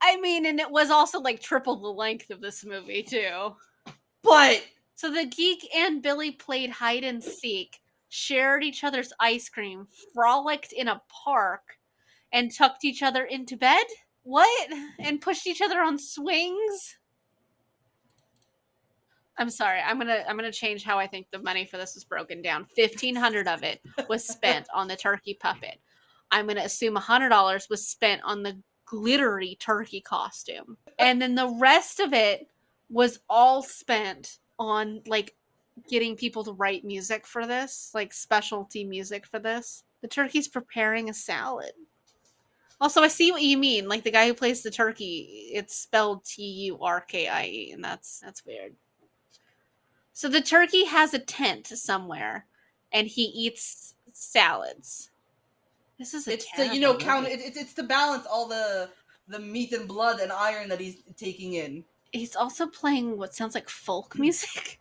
I mean, and it was also like triple the length of this movie too. But So the geek and Billy played hide and seek, shared each other's ice cream, frolicked in a park, and tucked each other into bed? What? And pushed each other on swings? I'm sorry. I'm to I'm to change how I think the money for this was broken down. 1500 of it was spent on the turkey puppet. I'm to assume $100 was spent on the glittery turkey costume. And then the rest of it was all spent on like getting people to write music for this, like specialty music for this. The turkey's preparing a salad. Also, I see what you mean. Like the guy who plays the turkey, it's spelled T U R K I E, and that's that's weird. So the turkey has a tent somewhere, and he eats salads. This is a it's to you know count it, it's it's to balance all the the meat and blood and iron that he's taking in. He's also playing what sounds like folk [CLEARS THROAT] music.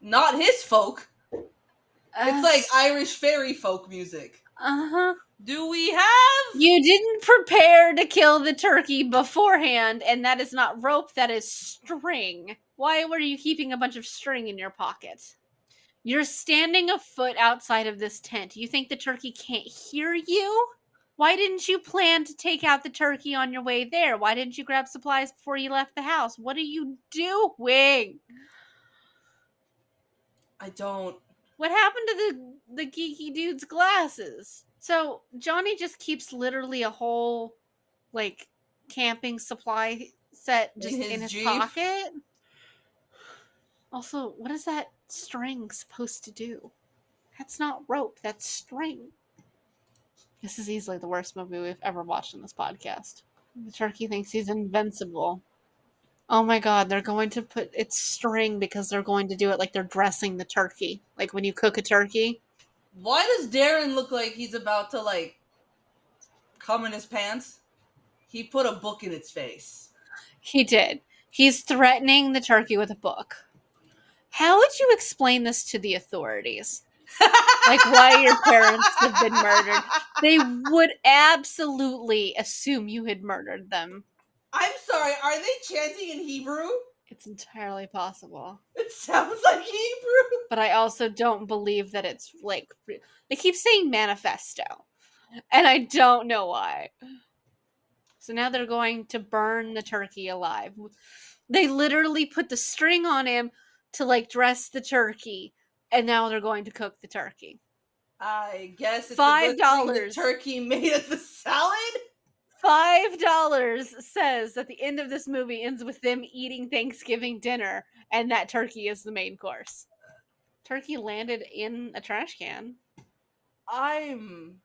Not his folk. It's like Uh, Irish fairy folk music. Uh huh. Do we have? You didn't prepare to kill the turkey beforehand, and that is not rope, that is string. Why were you keeping a bunch of string in your pocket? You're standing a foot outside of this tent. You think the turkey can't hear you? Why didn't you plan to take out the turkey on your way there? Why didn't you grab supplies before you left the house? What are you doing? I don't. What happened to the the geeky dude's glasses? So Johnny just keeps literally a whole like camping supply set just in his his, pocket. Also, what is that string supposed to do? That's not rope, that's string. This is easily the worst movie we've ever watched in this podcast. The turkey thinks he's invincible. Oh my god, they're going to put it's string because they're going to do it like they're dressing the turkey. Like when you cook a turkey. Why does Darren look like he's about to like come in his pants? He put a book in its face. He did. He's threatening the turkey with a book. How would you explain this to the authorities? [LAUGHS] Like why your parents have been murdered? They would absolutely assume you had murdered them. I'm sorry. Are they chanting in Hebrew? It's entirely possible. It sounds like Hebrew. But I also don't believe that it's like they keep saying manifesto. And I don't know why. So now they're going to burn the turkey alive. They literally put the string on him to like dress the turkey, and now they're going to cook the turkey. I guess it's Five a good thing the dollars. turkey made of the salad. Five dollars says that the end of this movie ends with them eating Thanksgiving dinner, and that turkey is the main course. Turkey landed in a trash can. I'm.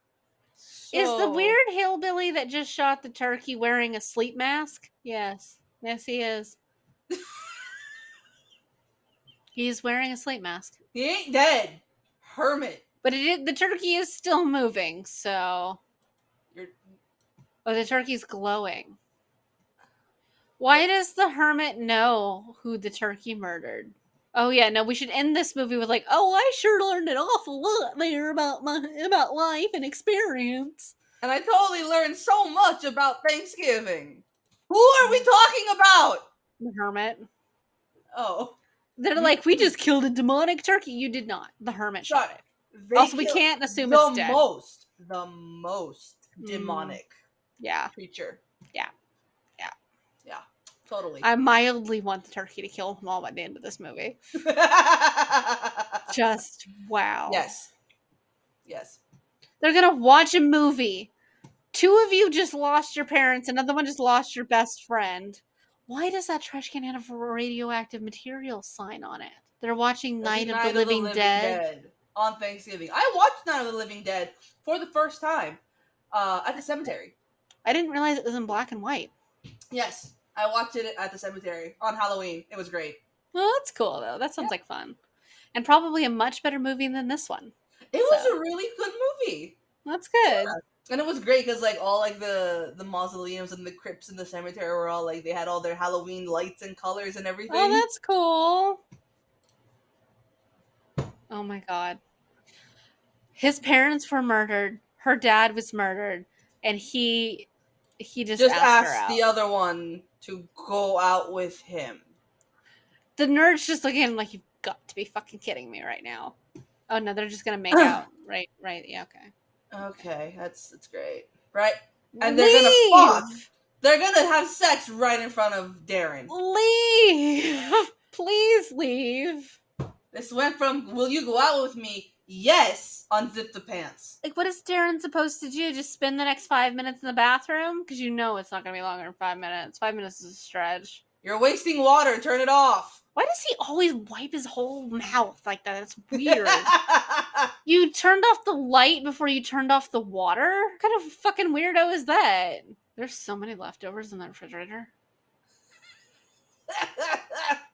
Is the weird hillbilly that just shot the turkey wearing a sleep mask? Yes. Yes, he is. [LAUGHS] He's wearing a sleep mask. He ain't dead. Hermit. But it the turkey is still moving, so oh, the turkey's glowing. Why does the hermit know who the turkey murdered? Oh yeah, no, we should end this movie with like, oh, I sure learned an awful lot there about my about life and experience. and I totally learned so much about Thanksgiving. Who are we talking about? The hermit. Oh, They're like, we just killed a demonic turkey. You did not. The hermit shot Shut it. they Also, we can't assume the it's dead. most, the most Mm. Yeah. creature. Yeah. Yeah. yeah, totally. I mildly want the turkey to kill them all by the end of this movie. [LAUGHS] Just wow. yes, yes. They're gonna watch a movie. Two of you just lost your parents, another one just lost your best friend. Why does that trash can have a radioactive material sign on it? They're watching Night, of, the Living, Dead. on Thanksgiving. I watched Night of the Living Dead for the first time uh, at the cemetery. I didn't realize it was in black and white. Yes, I watched it at the cemetery on Halloween. It was great. Well, that's cool though. That sounds like fun. And probably a much better movie than this one. It was a really good movie. That's good. And it was great because like all like the the mausoleums and the crypts in the cemetery were all like they had all their Halloween lights and colors and everything. Oh, that's cool. Oh my god. His parents were murdered. Her dad was murdered, and he he just, just asked, her ask the other one to go out with him. the nerd's just looking at him like you've got to be fucking kidding me right now. Oh no, they're just gonna make [SIGHS] out. Right, right, yeah, okay. Okay, that's that's great. Right? And they're gonna fuck. They're gonna have sex right in front of Darren. Leave! [LAUGHS] Please leave. This went from "Will you go out with me?" Yes, unzip the pants. Like, what is Darren supposed to do? Just spend the next five minutes in the bathroom? Because you know it's not gonna be longer than five minutes. Five minutes is a stretch. You're wasting water. Turn it off. Why does he always wipe his whole mouth like that? That's [LAUGHS] weird. you turned off the light before you turned off the water? What kind of fucking weirdo is that? There's so many leftovers in the refrigerator. [LAUGHS]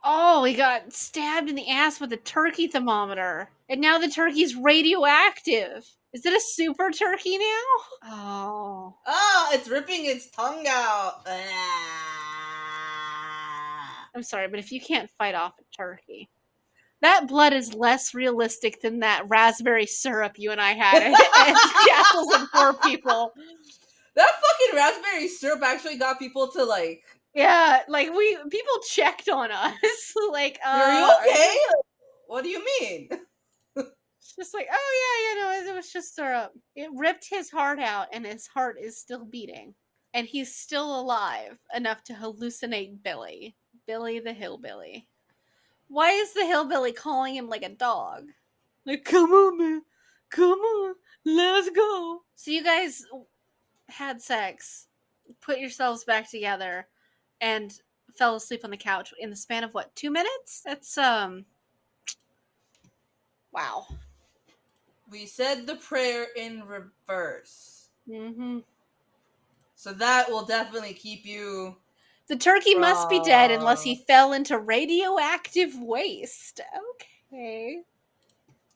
Oh, he got stabbed in the ass with a turkey thermometer. And now the turkey's radioactive. Is it a super turkey now? Oh. oh, it's ripping its tongue out. I'm sorry, but if you can't fight off a turkey, that blood is less realistic than that raspberry syrup you and I had at, at [LAUGHS] Castles and Poor People. That fucking raspberry syrup actually got people to like. Yeah, like we people checked on us. [LAUGHS] like, uh, Are you okay? What do you mean? It's just like, oh yeah, yeah, no, it was just syrup. It ripped his heart out, and his heart is still beating, and he's still alive enough to hallucinate Billy, Billy the hillbilly. Why is the hillbilly calling him like a dog? Like, come on, man, come on, let's go. So you guys had sex, put yourselves back together, and fell asleep on the couch in the span of what two minutes? That's um. Wow. We said the prayer in reverse. Mm-hmm. So that will definitely keep you. The turkey must be dead unless he fell into radioactive waste. Okay.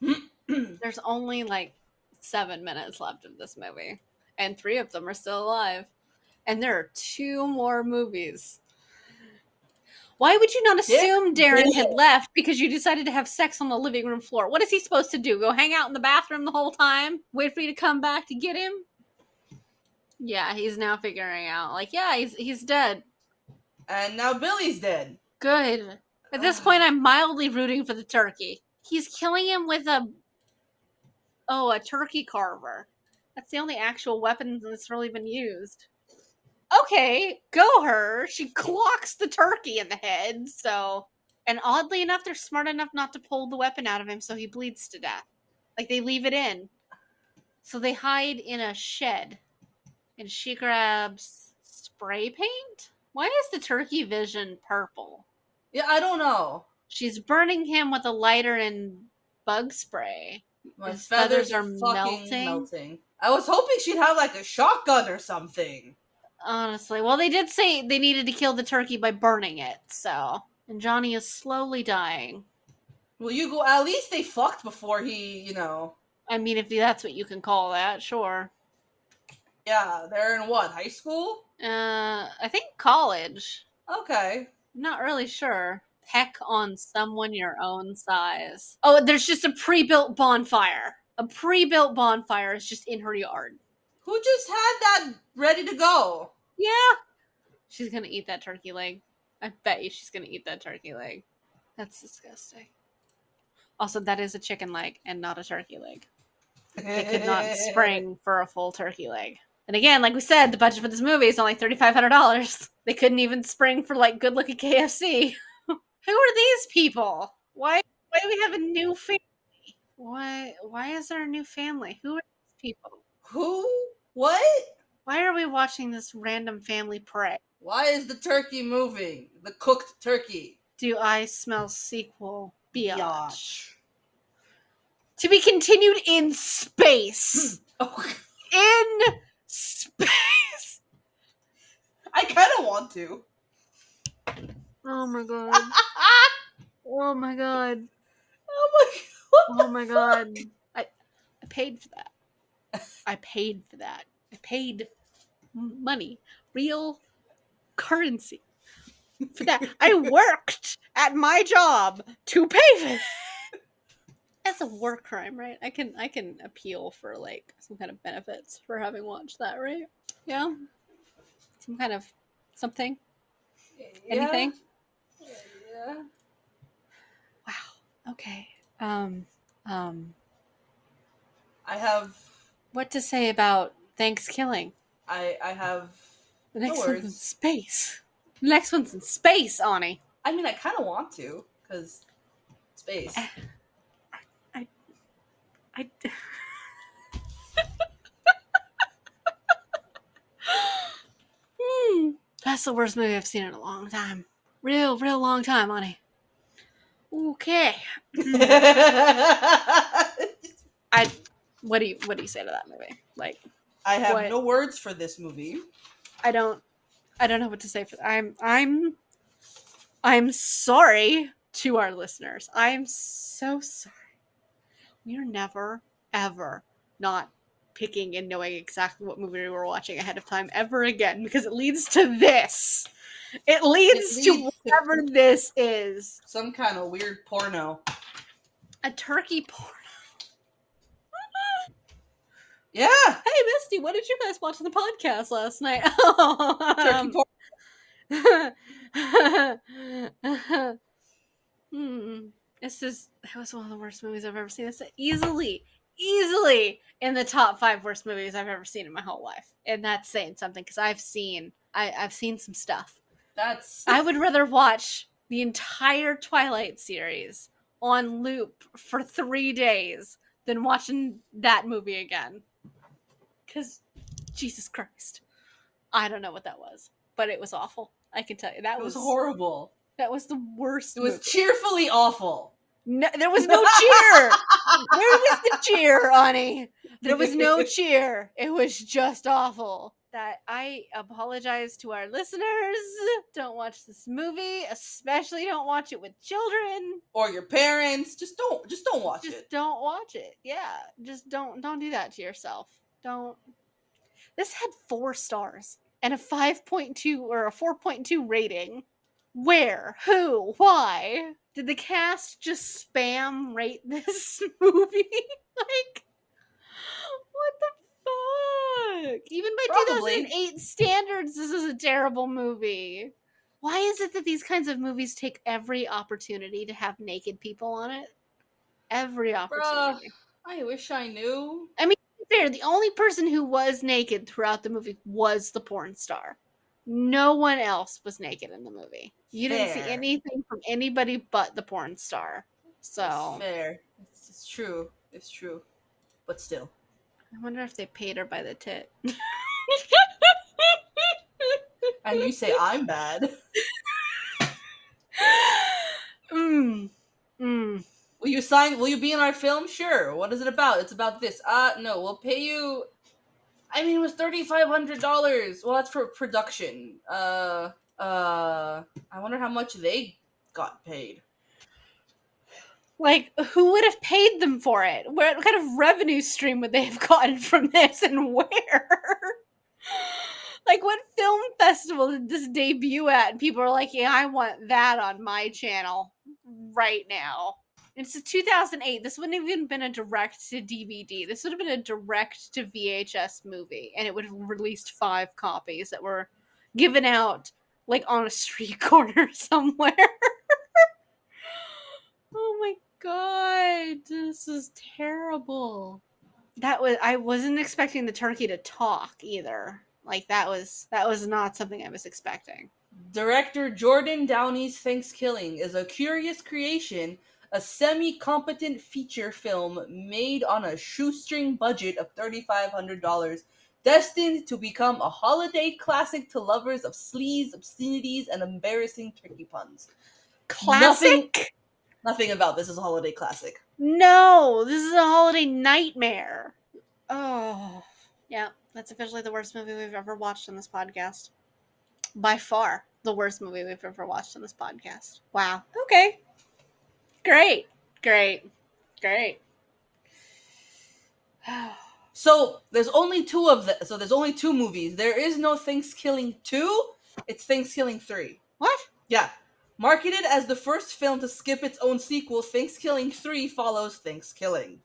[CLEARS THROAT] There's only like seven minutes left of this movie, and three of them are still alive. And there are two more movies. Why would you not assume Darren had left because you decided to have sex on the living room floor? What is he supposed to do? Go hang out in the bathroom the whole time? Wait for you to come back to get him? Yeah, he's now figuring out. Like, yeah, he's he's dead. and now Billy's dead. Good. At this point, I'm mildly rooting for the turkey. He's killing him with a oh, a turkey carver. That's the only actual weapon that's really been used. Okay, go her. She [LAUGHS] clocks the turkey in the head. So, and oddly enough, they're smart enough not to pull the weapon out of him, so he bleeds to death. Like they leave it in. So they hide in a shed, and she grabs spray paint. Why is the turkey vision purple? Yeah, I don't know. She's burning him with a lighter and bug spray. My His feathers, feathers are melting. melting. I was hoping she'd have like a shotgun or something. Honestly, well, they did say they needed to kill the turkey by burning it, so. And Johnny is slowly dying. Well, you go. At least they fucked before he, you know. I mean, if that's what you can call that, sure. Yeah, they're in what high school? Uh, I think college. Okay. Not really sure. Peck on someone your own size. Oh, there's just a pre-built bonfire. A pre-built bonfire is just in her yard. Who just had that ready to go? Yeah. She's gonna eat that turkey leg. I bet you she's gonna eat that turkey leg. That's disgusting. Also, that is a chicken leg and not a turkey leg. They could not spring [LAUGHS] for a full turkey leg. And again, like we said, the budget for this movie is only thirty five hundred dollars. [LAUGHS] They couldn't even spring for like good looking KFC. [LAUGHS] Who are these people? Why why do we have a new family? Why why is there a new family? Who are these people? Who? What? Why are we watching this random family pray? Why is the turkey moving? The cooked turkey. Do I smell sequel? Biatch. Biatch. To be continued in space. [LAUGHS] Oh, in space. I kind of want to. Oh my [LAUGHS] god. Oh, oh my god. Oh my god. Oh my god. I I paid for that. I paid for that. Paid money, real currency for that. I worked at my job to pay for it. That's a war crime, right? I can I can appeal for like some kind of benefits for having watched that, right? Yeah. Some kind of something. Anything? Yeah. Wow. Okay. Um um I have. what to say about Thanksgiving? I I have. The No next one's in space. The next one's in space, Ani. I mean, I kind of want to because space. I. Hmm. That's the worst movie I've seen in a long time. Real, real long time, Ani. Okay. [LAUGHS] I. What do you What do you say to that movie? Like, I have What? no words for this movie. I don't. I don't know what to say for. I'm. I'm. I'm sorry to our listeners. I'm so sorry. We are never, ever not picking and knowing exactly what movie we were watching ahead of time ever again because it leads to this. It leads, It leads to- whatever this is. Some kind of weird porno. A turkey porn. Yeah. Hey, Misty, what did you guys watch on the podcast last night? [LAUGHS] Um, [LAUGHS] hmm. This is that was one of the worst movies I've ever seen. It's easily, easily in the top five worst movies I've ever seen in my whole life, and that's saying something because I've seen I, I've seen some stuff. That's. I would rather watch the entire Twilight series on loop for three days than watching that movie again. Because, Jesus Christ, I don't know what that was, but it was awful. I can tell you that was was horrible. That was the worst. It was movie. cheerfully awful. No, there was no cheer. [LAUGHS] Where was the cheer, Ani? There was no [LAUGHS] cheer. It was just awful. That I apologize to our listeners. Don't watch this movie, especially don't watch it with children. Or your parents. Just don't. Just don't watch Just it. Just don't watch it. Yeah, just don't don't do that to yourself. Don't. This had 4 stars and a 5.2 or a 4.2 rating. Where? Who? Why? Did the cast just spam rate [LAUGHS] this movie? [LAUGHS] like, what the fuck? Even by Probably. 2008 standards, this is a terrible movie. Why is it that these kinds of movies take every opportunity to have naked people on it? Every opportunity. I wish I knew. Fair, the only person who was naked throughout the movie was the porn star. No one else was naked in the movie. You didn't see anything from anybody but the porn star. So That's fair. It's, it's true. It's true. But still. I wonder if they paid her by the tit. [LAUGHS] And you say I'm bad. [LAUGHS] mm. Mm. Will you sign? Will you be in our film? Sure. What is it about? It's about this. Uh, no. We'll pay you. I mean, it was thirty five hundred dollars. Well, that's for production. Uh, uh. I wonder how much they got paid. Like, who would have paid them for it? What kind of revenue stream would they have gotten from this and where? [LAUGHS] like, what film festival did this debut at? And people are like, yeah, I want that on my channel right now. It's a 2008. This wouldn't have even been a direct to DVD. This would have been a direct to VHS movie, and it would have released five copies that were given out like on a street [LAUGHS] corner somewhere. [LAUGHS] oh my god, this is terrible. That was I wasn't expecting the turkey to talk either. Like that was that was not something I was expecting. Director Jordan Downey's ThanksKilling is a curious creation, a semi competent feature film made on a shoestring budget of $3,500, destined to become a holiday classic to lovers of sleaze, obscenities, and embarrassing turkey puns. Classic? Nothing about this is a holiday classic. No, this is a holiday nightmare. Oh, yeah, that's officially the worst movie we've ever watched on this podcast. By far, the worst movie we've ever watched on this podcast. Wow. Okay. Great. Great. Great. So there's only two of the so there's only two movies. There is no ThanksKilling 2, it's ThanksKilling 3. what? Yeah. Marketed as the first film to skip its own sequel, ThanksKilling 3 follows ThanksKilling.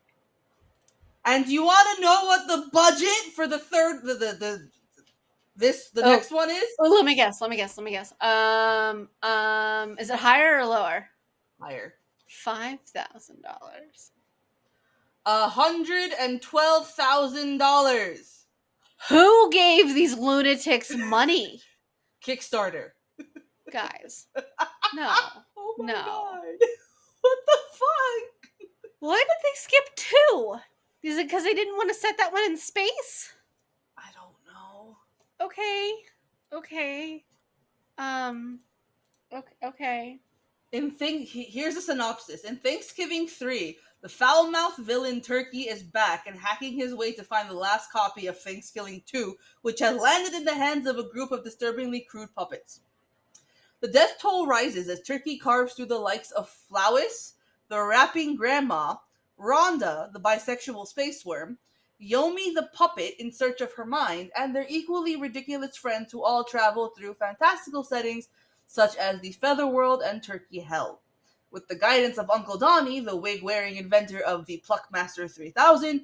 And you want to know what the budget for the third the the, the this the Oh. next one is? Oh, let me guess. Let me guess. Let me guess. Um, um, is it higher or lower? Higher. Five thousand dollars. A hundred and twelve thousand dollars. Who gave these lunatics money, [LAUGHS] Kickstarter. guys? [LAUGHS] No. Oh my No. god. [LAUGHS] what the fuck? Why did they skip two? Is it because they didn't want to set that one in space? I don't know. Okay. Okay. Um. Okay. Okay. In thing here's a synopsis. In ThanksKilling 3, the foul-mouthed villain Turkey is back and hacking his way to find the last copy of ThanksKilling 2, which has landed in the hands of a group of disturbingly crude puppets. The death toll rises as Turkey carves through the likes of Flois, the rapping grandma, Rhonda, the bisexual space worm, Yomi the puppet in search of her mind, and their equally ridiculous friends who all travel through fantastical settings such as the Featherworld and Turkey Hell. With the guidance of Uncle Donnie, the wig wearing inventor of the Pluckmaster 3000,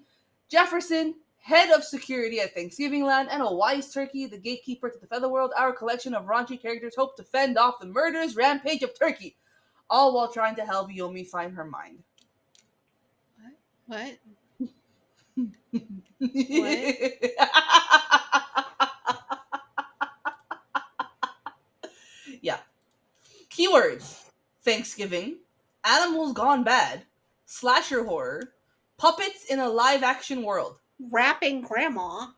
Jefferson, head of security at Thanksgiving Land, and a wise turkey, the gatekeeper to the Featherworld, our collection of raunchy characters hope to fend off the murderous rampage of Turkey, all while trying to help Yomi find her mind. What? yeah. [LAUGHS] [LAUGHS] Keywords Thanksgiving, Animals Gone Bad, Slasher Horror, Puppets in a Live Action World, Rapping grandma.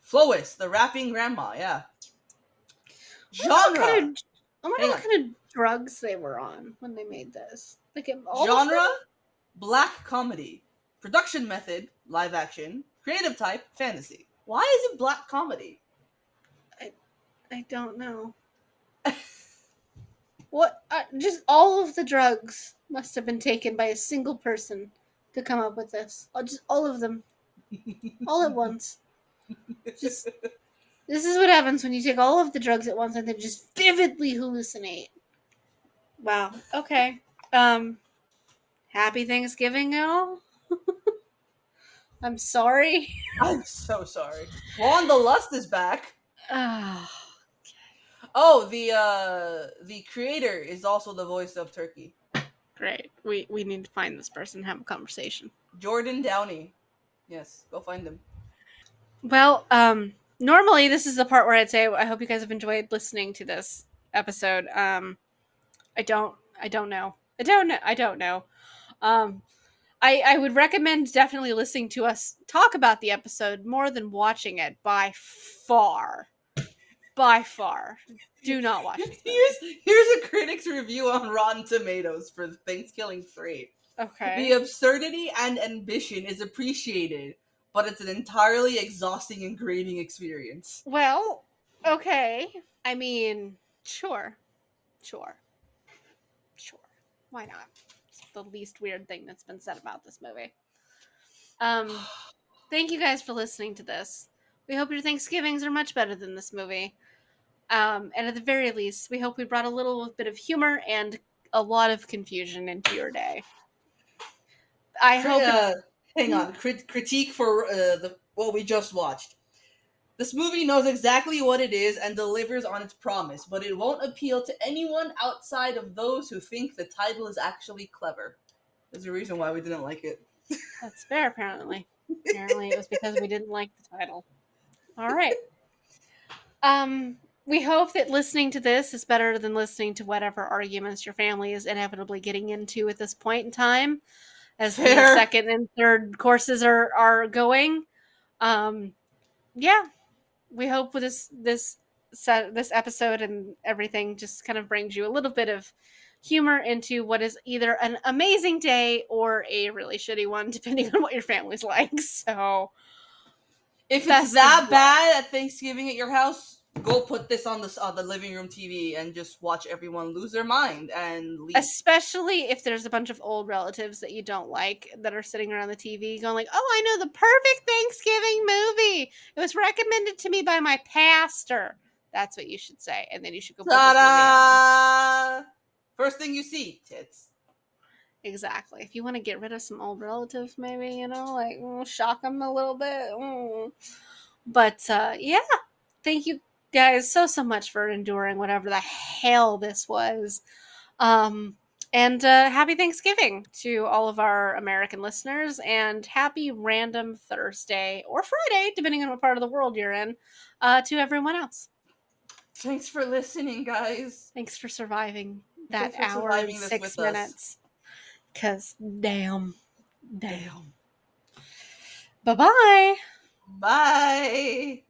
Flois, the Rapping Grandma, yeah. I wonder what Genre kind of- I wonder Hang what on. kind of drugs they were on when they made this. Like Genre them? Black Comedy. Production method Live Action. Creative type Fantasy. Why is it Black Comedy? I don't know. what? Uh, just all of the drugs must have been taken by a single person to come up with this. Uh, Just all of them, all at once. Just this is what happens when you take all of the drugs at once and then just vividly hallucinate. Wow. Okay. Um. Happy Thanksgiving, y'all. [LAUGHS] I'm sorry. I'm so sorry. Wanda Lust is back. [SIGHS] Ah. Oh, the uh the creator is also the voice of Turkey. Great. We we need to find this person, and have a conversation. Jordan Downey. Yes, go find him. Well, um, normally this is the part where I'd say I hope you guys have enjoyed listening to this episode. Um, I don't, I don't know, I don't know, I don't know. Um, I I would recommend definitely listening to us talk about the episode more than watching it by far, by far. Do not watch it. [LAUGHS] Here's here's a critic's review on Rotten Tomatoes for ThanksKilling 3. Okay. The absurdity and ambition is appreciated, but it's an entirely exhausting and grating experience. Well, okay. I mean, sure, sure, sure. Why not? It's the least weird thing that's been said about this movie. Um, [SIGHS] thank you guys for listening to this. We hope your Thanksgivings are much better than this movie. Um, and at the very least, we hope we brought a little bit of humor and a lot of confusion into your day. I hope. Uh, hang on, Crit- critique for uh, the what we just watched. This movie knows exactly what it is and delivers on its promise, but it won't appeal to anyone outside of those who think the title is actually clever. There's a reason why we didn't like it. That's fair, apparently. Apparently, it was because we didn't like the title. All right. Um, we hope that listening to this is better than listening to whatever arguments your family is inevitably getting into at this point in time, as the second and third courses are are going. Um, yeah, we hope with this this set this episode and everything just kind of brings you a little bit of humor into what is either an amazing day or a really shitty one, [LAUGHS] depending on what your family's like. So, If it's that bad at Thanksgiving at your house, go put this on the on the living room TV and just watch everyone lose their mind and leave. especially if there's a bunch of old relatives that you don't like that are sitting around the TV going like, "Oh, I know the perfect Thanksgiving movie. It was recommended to me by my pastor." That's what you should say, and then you should go put this movie on. Ta-da! First thing you see, tits. Exactly. If you want to get rid of some old relatives, maybe you know, like mm, shock them a little bit. mm. But uh, yeah, thank you guys so so much for enduring whatever the hell this was. Um, and uh, happy Thanksgiving to all of our American listeners, and happy random Thursday or Friday, depending on what part of the world you're in, uh, to everyone else. Thanks for listening, guys. Thanks for surviving that for hour and surviving this six minutes. Cause damn, damn. Bye bye. Bye.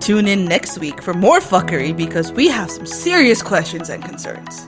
Tune in next week for more fuckery because we have some serious questions and concerns.